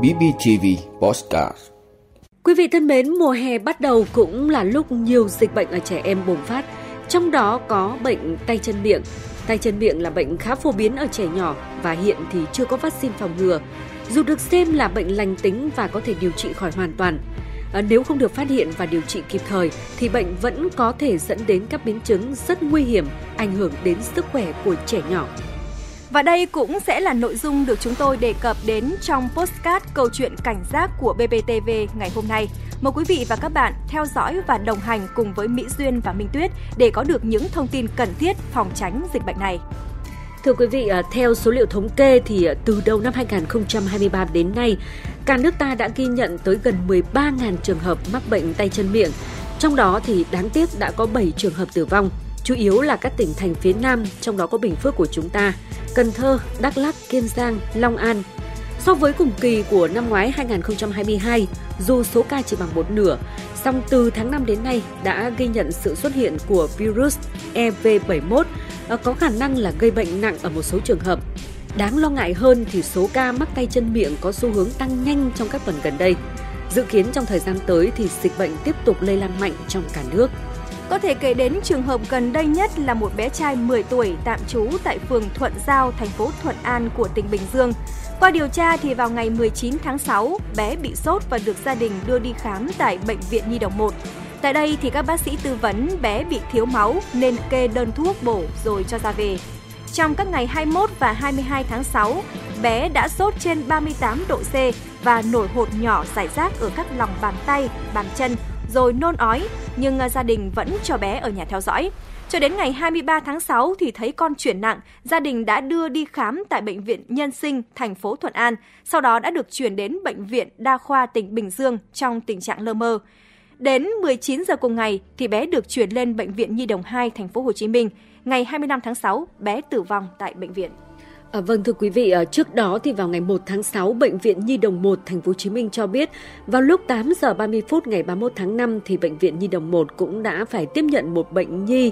BBTV Postcard Quý vị thân mến, mùa hè bắt đầu cũng là lúc nhiều dịch bệnh ở trẻ em bùng phát, trong đó có bệnh tay chân miệng. Tay chân miệng là bệnh khá phổ biến ở trẻ nhỏ và hiện thì chưa có vaccine phòng ngừa. Dù được xem là bệnh lành tính và có thể điều trị khỏi hoàn toàn, ờ, nếu không được phát hiện và điều trị kịp thời thì bệnh vẫn có thể dẫn đến các biến chứng rất nguy hiểm, ảnh hưởng đến sức khỏe của trẻ nhỏ. Và đây cũng sẽ là nội dung được chúng tôi đề cập đến trong postcard câu chuyện cảnh giác của BBTV ngày hôm nay. Mời quý vị và các bạn theo dõi và đồng hành cùng với Mỹ Duyên và Minh Tuyết để có được những thông tin cần thiết phòng tránh dịch bệnh này. Thưa quý vị, à, theo số liệu thống kê thì à, từ đầu năm 2023 đến nay, cả nước ta đã ghi nhận tới gần 13.000 trường hợp mắc bệnh tay chân miệng. Trong đó thì đáng tiếc đã có 7 trường hợp tử vong, chủ yếu là các tỉnh thành phía Nam, trong đó có Bình Phước của chúng ta, Cần Thơ, Đắk Lắk, Kiên Giang, Long An. So với cùng kỳ của năm ngoái 2022, dù số ca chỉ bằng một nửa, song từ tháng 5 đến nay đã ghi nhận sự xuất hiện của virus EV71 ờ, có khả năng là gây bệnh nặng ở một số trường hợp. Đáng lo ngại hơn thì số ca mắc tay chân miệng có xu hướng tăng nhanh trong các tuần gần đây. Dự kiến trong thời gian tới thì dịch bệnh tiếp tục lây lan mạnh trong cả nước. Có thể kể đến trường hợp gần đây nhất là một bé trai 10 tuổi tạm trú tại phường Thuận Giao, thành phố Thuận An của tỉnh Bình Dương. Qua điều tra thì vào ngày 19 tháng 6, bé bị sốt và được gia đình đưa đi khám tại bệnh viện Nhi đồng 1. Tại đây thì các bác sĩ tư vấn bé bị thiếu máu nên kê đơn thuốc bổ rồi cho ra về. Trong các ngày 21 và 22 tháng 6, bé đã sốt trên 38 độ C và nổi hột nhỏ rải rác ở các lòng bàn tay, bàn chân, rồi nôn ói, nhưng à, gia đình vẫn cho bé ở nhà theo dõi. Cho đến ngày 23 tháng 6 thì thấy con chuyển nặng, gia đình đã đưa đi khám tại bệnh viện Nhân sinh thành phố Thuận An, sau đó đã được chuyển đến bệnh viện Đa khoa tỉnh Bình Dương trong tình trạng lơ mơ. Đến 19 giờ cùng ngày thì bé được chuyển lên bệnh viện Nhi đồng 2 thành phố Hồ Chí Minh. Ngày 25 tháng 6, bé tử vong tại bệnh viện. À, vâng thưa quý vị, à, trước đó thì vào ngày 1 tháng 6, bệnh viện Nhi đồng 1 thành phố Hồ Chí Minh cho biết vào lúc 8 giờ 30 phút ngày 31 tháng 5 thì bệnh viện Nhi đồng 1 cũng đã phải tiếp nhận một bệnh nhi,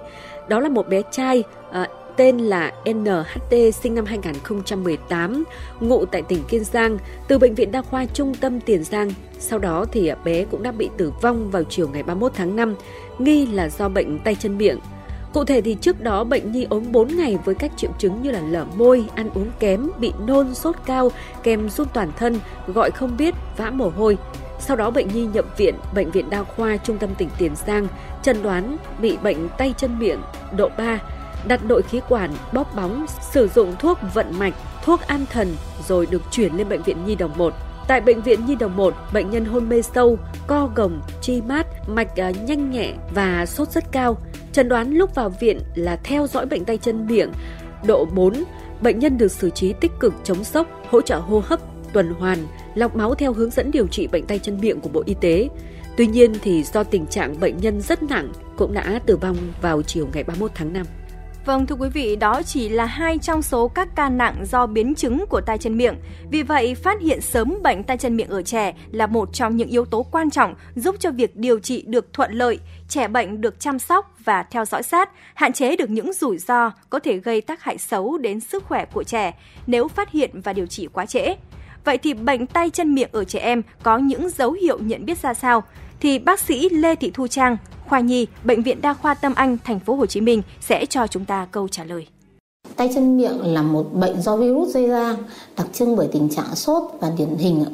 đó là một bé trai à, tên là NHT sinh năm 2018, ngụ tại tỉnh Kiên Giang, từ bệnh viện đa khoa trung tâm Tiền Giang. Sau đó thì à, bé cũng đã bị tử vong vào chiều ngày 31 tháng 5, nghi là do bệnh tay chân miệng. Cụ thể thì trước đó bệnh nhi ốm 4 ngày với các triệu chứng như là lở môi, ăn uống kém, bị nôn, sốt cao, kèm run toàn thân, gọi không biết, vã mồ hôi. Sau đó bệnh nhi nhập viện Bệnh viện Đa khoa Trung tâm tỉnh Tiền Giang, chẩn đoán bị bệnh tay chân miệng độ 3, đặt nội khí quản, bóp bóng, sử dụng thuốc vận mạch, thuốc an thần rồi được chuyển lên bệnh viện Nhi đồng 1. Tại bệnh viện Nhi đồng 1, bệnh nhân hôn mê sâu, co gồng, chi mát, mạch à, nhanh nhẹ và sốt rất cao. Trần đoán lúc vào viện là theo dõi bệnh tay chân miệng độ 4, bệnh nhân được xử trí tích cực chống sốc, hỗ trợ hô hấp, tuần hoàn, lọc máu theo hướng dẫn điều trị bệnh tay chân miệng của Bộ Y tế. Tuy nhiên thì do tình trạng bệnh nhân rất nặng cũng đã tử vong vào chiều ngày 31 tháng 5. Vâng thưa quý vị, đó chỉ là hai trong số các ca nặng do biến chứng của tay chân miệng. Vì vậy, phát hiện sớm bệnh tay chân miệng ở trẻ là một trong những yếu tố quan trọng giúp cho việc điều trị được thuận lợi, trẻ bệnh được chăm sóc và theo dõi sát, hạn chế được những rủi ro có thể gây tác hại xấu đến sức khỏe của trẻ nếu phát hiện và điều trị quá trễ. Vậy thì bệnh tay chân miệng ở trẻ em có những dấu hiệu nhận biết ra sao? Thì bác sĩ Lê Thị Thu Trang, khoa nhi, bệnh viện Đa khoa Tâm Anh, thành phố Hồ Chí Minh sẽ cho chúng ta câu trả lời. Tay chân miệng là một bệnh do virus gây ra, đặc trưng bởi tình trạng sốt và điển hình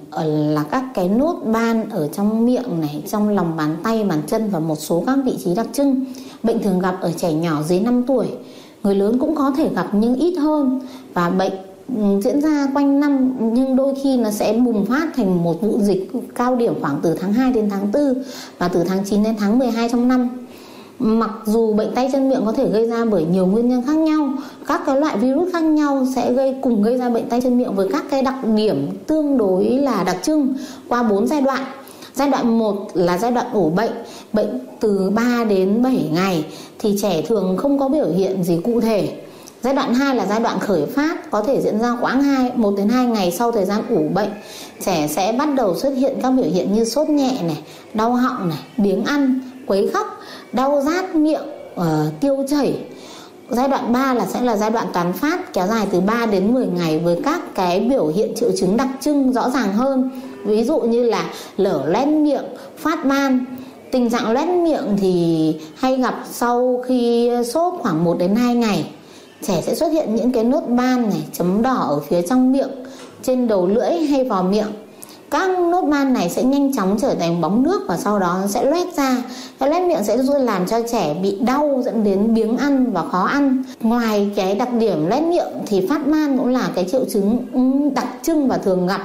là các cái nốt ban ở trong miệng này, trong lòng bàn tay, bàn chân và một số các vị trí đặc trưng. Bệnh thường gặp ở trẻ nhỏ dưới 5 tuổi, người lớn cũng có thể gặp nhưng ít hơn và bệnh Ừ, diễn ra quanh năm nhưng đôi khi nó sẽ bùng phát thành một vụ dịch cao điểm khoảng từ tháng 2 đến tháng 4 và từ tháng 9 đến tháng 12 trong năm. Mặc dù bệnh tay chân miệng có thể gây ra bởi nhiều nguyên nhân khác nhau, các cái loại virus khác nhau sẽ gây cùng gây ra bệnh tay chân miệng với các cái đặc điểm tương đối là đặc trưng qua 4 giai đoạn. Giai đoạn 1 là giai đoạn ủ bệnh, bệnh từ 3 đến 7 ngày thì trẻ thường không có biểu hiện gì cụ thể Giai đoạn 2 là giai đoạn khởi phát có thể diễn ra khoảng 2 1 đến 2 ngày sau thời gian ủ bệnh. Trẻ sẽ bắt đầu xuất hiện các biểu hiện như sốt nhẹ này, đau họng này, biếng ăn, quấy khóc, đau rát miệng, uh, tiêu chảy, Giai đoạn 3 là sẽ là giai đoạn toàn phát kéo dài từ 3 đến 10 ngày với các cái biểu hiện triệu chứng đặc trưng rõ ràng hơn. Ví dụ như là lở loét miệng, phát ban. Tình trạng loét miệng thì hay gặp sau khi sốt khoảng 1 đến 2 ngày. Trẻ sẽ xuất hiện những cái nốt ban này, chấm đỏ ở phía trong miệng, trên đầu lưỡi hay vào miệng. Các nốt ban này sẽ nhanh chóng trở thành bóng nước và sau đó nó sẽ loét ra. Cái loét miệng sẽ làm cho trẻ bị đau dẫn đến biếng ăn và khó ăn. Ngoài cái đặc điểm loét miệng thì phát ban cũng là cái triệu chứng ừ, đặc trưng và thường gặp.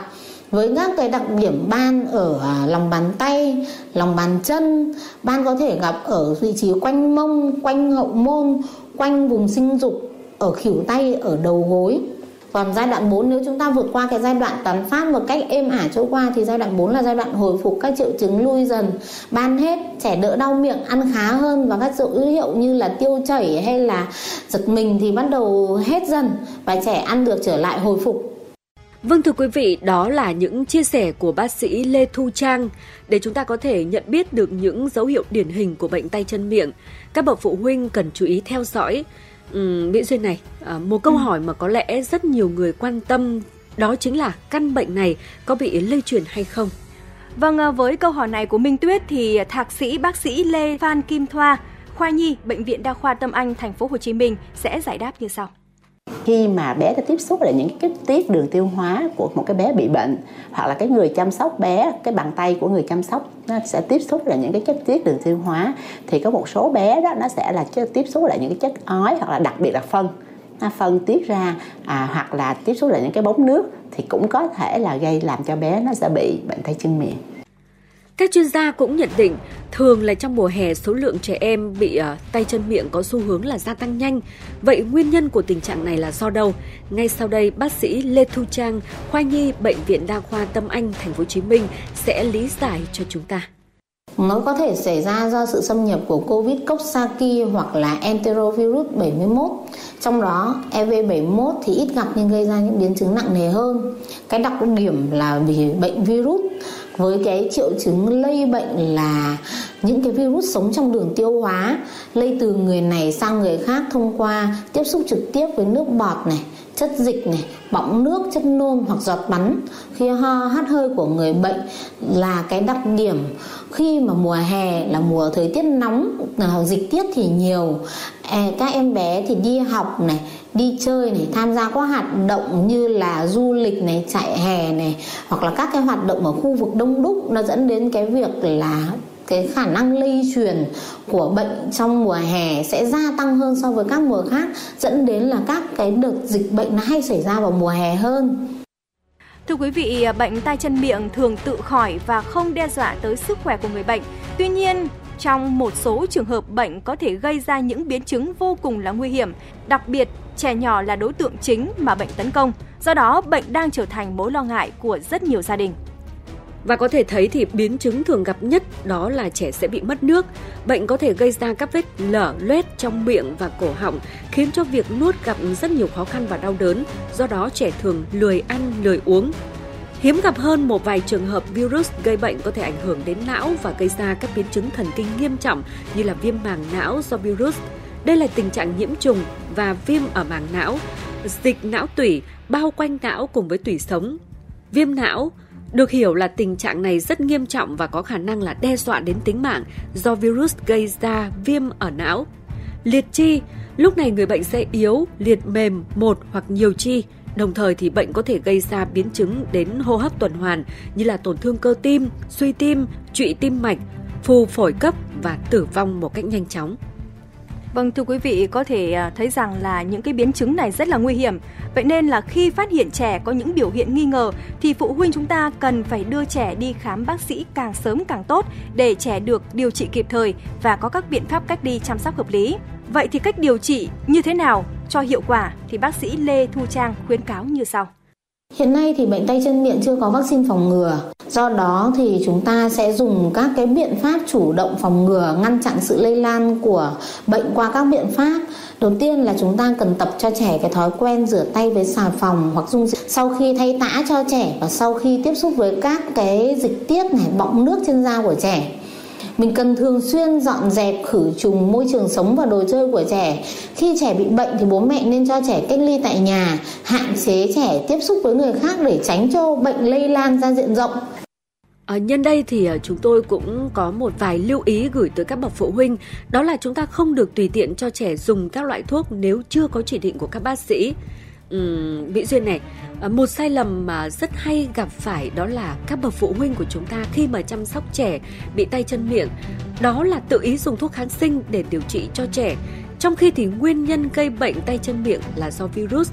Với các cái đặc điểm ban ở à, lòng bàn tay, lòng bàn chân, ban có thể gặp ở vị trí quanh mông, quanh hậu môn, quanh vùng sinh dục, ở khỉu tay, ở đầu gối. Còn giai đoạn 4 nếu chúng ta vượt qua cái giai đoạn tán phát một cách êm ả trôi qua thì giai đoạn 4 là giai đoạn hồi phục các triệu chứng lui dần, ban hết, trẻ đỡ đau miệng, ăn khá hơn và các dấu hiệu như là tiêu chảy hay là giật mình thì bắt đầu hết dần và trẻ ăn được trở lại hồi phục. Vâng thưa quý vị, đó là những chia sẻ của bác sĩ Lê Thu Trang để chúng ta có thể nhận biết được những dấu hiệu điển hình của bệnh tay chân miệng. Các bậc phụ huynh cần chú ý theo dõi Ừ, Mỹ Duyên này, à, một câu ừ. hỏi mà có lẽ rất nhiều người quan tâm đó chính là căn bệnh này có bị lây truyền hay không? Vâng, à, với câu hỏi này của Minh Tuyết thì thạc sĩ bác sĩ Lê Phan Kim Thoa, khoa nhi bệnh viện đa khoa Tâm Anh thành phố Hồ Chí Minh sẽ giải đáp như sau khi mà bé đã tiếp xúc với những cái tiết đường tiêu hóa của một cái bé bị bệnh hoặc là cái người chăm sóc bé cái bàn tay của người chăm sóc nó sẽ tiếp xúc là những cái chất tiết đường tiêu hóa thì có một số bé đó nó sẽ là tiếp xúc lại những cái chất ói hoặc là đặc biệt là phân. Phân tiết ra à, hoặc là tiếp xúc lại những cái bóng nước thì cũng có thể là gây làm cho bé nó sẽ bị bệnh tay chân miệng các chuyên gia cũng nhận định, thường là trong mùa hè số lượng trẻ em bị uh, tay chân miệng có xu hướng là gia tăng nhanh. Vậy nguyên nhân của tình trạng này là do đâu? Ngay sau đây, bác sĩ Lê Thu Trang, khoa nhi bệnh viện đa khoa Tâm Anh, thành phố Hồ Chí Minh sẽ lý giải cho chúng ta. Nó có thể xảy ra do sự xâm nhập của COVID Coxsackie hoặc là enterovirus 71. Trong đó EV71 thì ít gặp nhưng gây ra những biến chứng nặng nề hơn. Cái đặc điểm là vì bệnh virus với cái triệu chứng lây bệnh là những cái virus sống trong đường tiêu hóa, lây từ người này sang người khác thông qua tiếp xúc trực tiếp với nước bọt này, chất dịch này, bọng nước, chất nôn hoặc giọt bắn. Khi ho hắt hơi của người bệnh là cái đặc điểm. Khi mà mùa hè là mùa thời tiết nóng à, dịch tiết thì nhiều. À, các em bé thì đi học này, đi chơi này, tham gia các hoạt động như là du lịch này, chạy hè này, hoặc là các cái hoạt động ở khu vực đông đúc, nó dẫn đến cái việc là cái khả năng lây truyền của bệnh trong mùa hè sẽ gia tăng hơn so với các mùa khác dẫn đến là các cái đợt dịch bệnh nó hay xảy ra vào mùa hè hơn Thưa quý vị, bệnh tay chân miệng thường tự khỏi và không đe dọa tới sức khỏe của người bệnh. Tuy nhiên, trong một số trường hợp bệnh có thể gây ra những biến chứng vô cùng là nguy hiểm, đặc biệt trẻ nhỏ là đối tượng chính mà bệnh tấn công. Do đó, bệnh đang trở thành mối lo ngại của rất nhiều gia đình. Và có thể thấy thì biến chứng thường gặp nhất đó là trẻ sẽ bị mất nước. Bệnh có thể gây ra các vết lở loét trong miệng và cổ họng, khiến cho việc nuốt gặp rất nhiều khó khăn và đau đớn. Do đó trẻ thường lười ăn, lười uống. Hiếm gặp hơn một vài trường hợp virus gây bệnh có thể ảnh hưởng đến não và gây ra các biến chứng thần kinh nghiêm trọng như là viêm màng não do virus. Đây là tình trạng nhiễm trùng và viêm ở màng não, dịch não tủy bao quanh não cùng với tủy sống. Viêm não được hiểu là tình trạng này rất nghiêm trọng và có khả năng là đe dọa đến tính mạng do virus gây ra viêm ở não. Liệt chi, lúc này người bệnh sẽ yếu, liệt mềm một hoặc nhiều chi. Đồng thời thì bệnh có thể gây ra biến chứng đến hô hấp tuần hoàn như là tổn thương cơ tim, suy tim, trụy tim mạch, phù phổi cấp và tử vong một cách nhanh chóng. Vâng thưa quý vị, có thể à, thấy rằng là những cái biến chứng này rất là nguy hiểm. Vậy nên là khi phát hiện trẻ có những biểu hiện nghi ngờ thì phụ huynh chúng ta cần phải đưa trẻ đi khám bác sĩ càng sớm càng tốt để trẻ được điều trị kịp thời và có các biện pháp cách ly chăm sóc hợp lý. Vậy thì cách điều trị như thế nào cho hiệu quả thì bác sĩ Lê Thu Trang khuyến cáo như sau. Hiện nay thì bệnh tay chân miệng chưa có vaccine phòng ngừa. Do đó thì chúng ta sẽ dùng các cái biện pháp chủ động phòng ngừa, ngăn chặn sự lây lan của bệnh qua các biện pháp. Đầu tiên là chúng ta cần tập cho trẻ cái thói quen rửa tay với xà phòng hoặc dung dịch. Sau khi thay tã cho trẻ và sau khi tiếp xúc với các cái dịch tiết này, bọng nước trên da của trẻ mình cần thường xuyên dọn dẹp khử trùng môi trường sống và đồ chơi của trẻ. Khi trẻ bị bệnh thì bố mẹ nên cho trẻ cách ly tại nhà hạn chế trẻ tiếp xúc với người khác để tránh cho bệnh lây lan ra diện rộng. À, nhân đây thì ờ, chúng tôi cũng có một vài lưu ý gửi tới các bậc phụ huynh. Đó là chúng ta không được tùy tiện cho trẻ dùng các loại thuốc nếu chưa có chỉ định của các bác sĩ. Uhm, Mỹ Duyên này ờ, một sai lầm mà rất hay gặp phải đó là các bậc phụ huynh của chúng ta khi mà chăm sóc trẻ bị tay chân miệng. Đó là tự ý dùng thuốc kháng sinh để điều trị cho trẻ trong khi thì nguyên nhân gây bệnh tay chân miệng là do virus.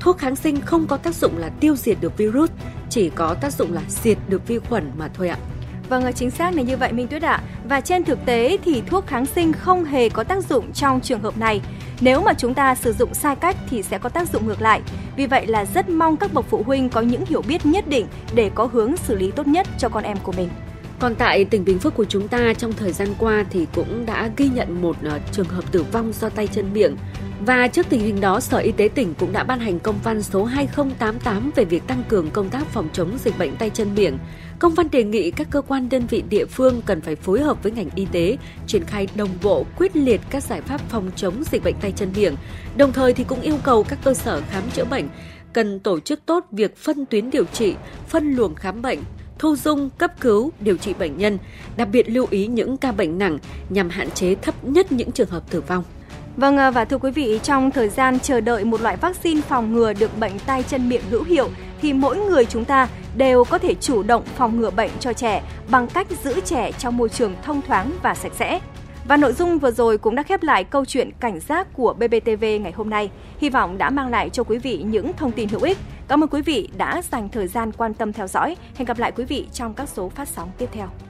Thuốc kháng sinh không có tác dụng là tiêu diệt được virus chỉ có tác dụng là diệt được vi khuẩn mà thôi ạ. Vâng, chính xác là như vậy Minh Tuyết ạ. Và trên thực tế thì thuốc kháng sinh không hề có tác dụng trong trường hợp này. Nếu mà chúng ta sử dụng sai cách thì sẽ có tác dụng ngược lại. Vì vậy là rất mong các bậc phụ huynh có những hiểu biết nhất định để có hướng xử lý tốt nhất cho con em của mình. Còn tại tỉnh Bình Phước của chúng ta trong thời gian qua thì cũng đã ghi nhận một uh, trường hợp tử vong do tay chân miệng. Và trước tình hình đó, Sở Y tế tỉnh cũng đã ban hành công văn số 2088 về việc tăng cường công tác phòng chống dịch bệnh tay chân miệng. Công văn đề nghị các cơ quan đơn vị địa phương cần phải phối hợp với ngành y tế, triển khai đồng bộ quyết liệt các giải pháp phòng chống dịch bệnh tay chân miệng. Đồng thời thì cũng yêu cầu các cơ sở khám chữa bệnh cần tổ chức tốt việc phân tuyến điều trị, phân luồng khám bệnh, thu dung, cấp cứu, điều trị bệnh nhân, đặc biệt lưu ý những ca bệnh nặng nhằm hạn chế thấp nhất những trường hợp tử vong. Vâng à, và thưa quý vị, trong thời gian chờ đợi một loại vaccine phòng ngừa được bệnh tay chân miệng hữu hiệu thì mỗi người chúng ta đều có thể chủ động phòng ngừa bệnh cho trẻ bằng cách giữ trẻ trong môi trường thông thoáng và sạch sẽ. Và nội dung vừa rồi cũng đã khép lại câu chuyện cảnh giác của BBTV ngày hôm nay. Hy vọng đã mang lại cho quý vị những thông tin hữu ích. Cảm ơn quý vị đã dành thời gian quan tâm theo dõi. Hẹn gặp lại quý vị trong các số phát sóng tiếp theo.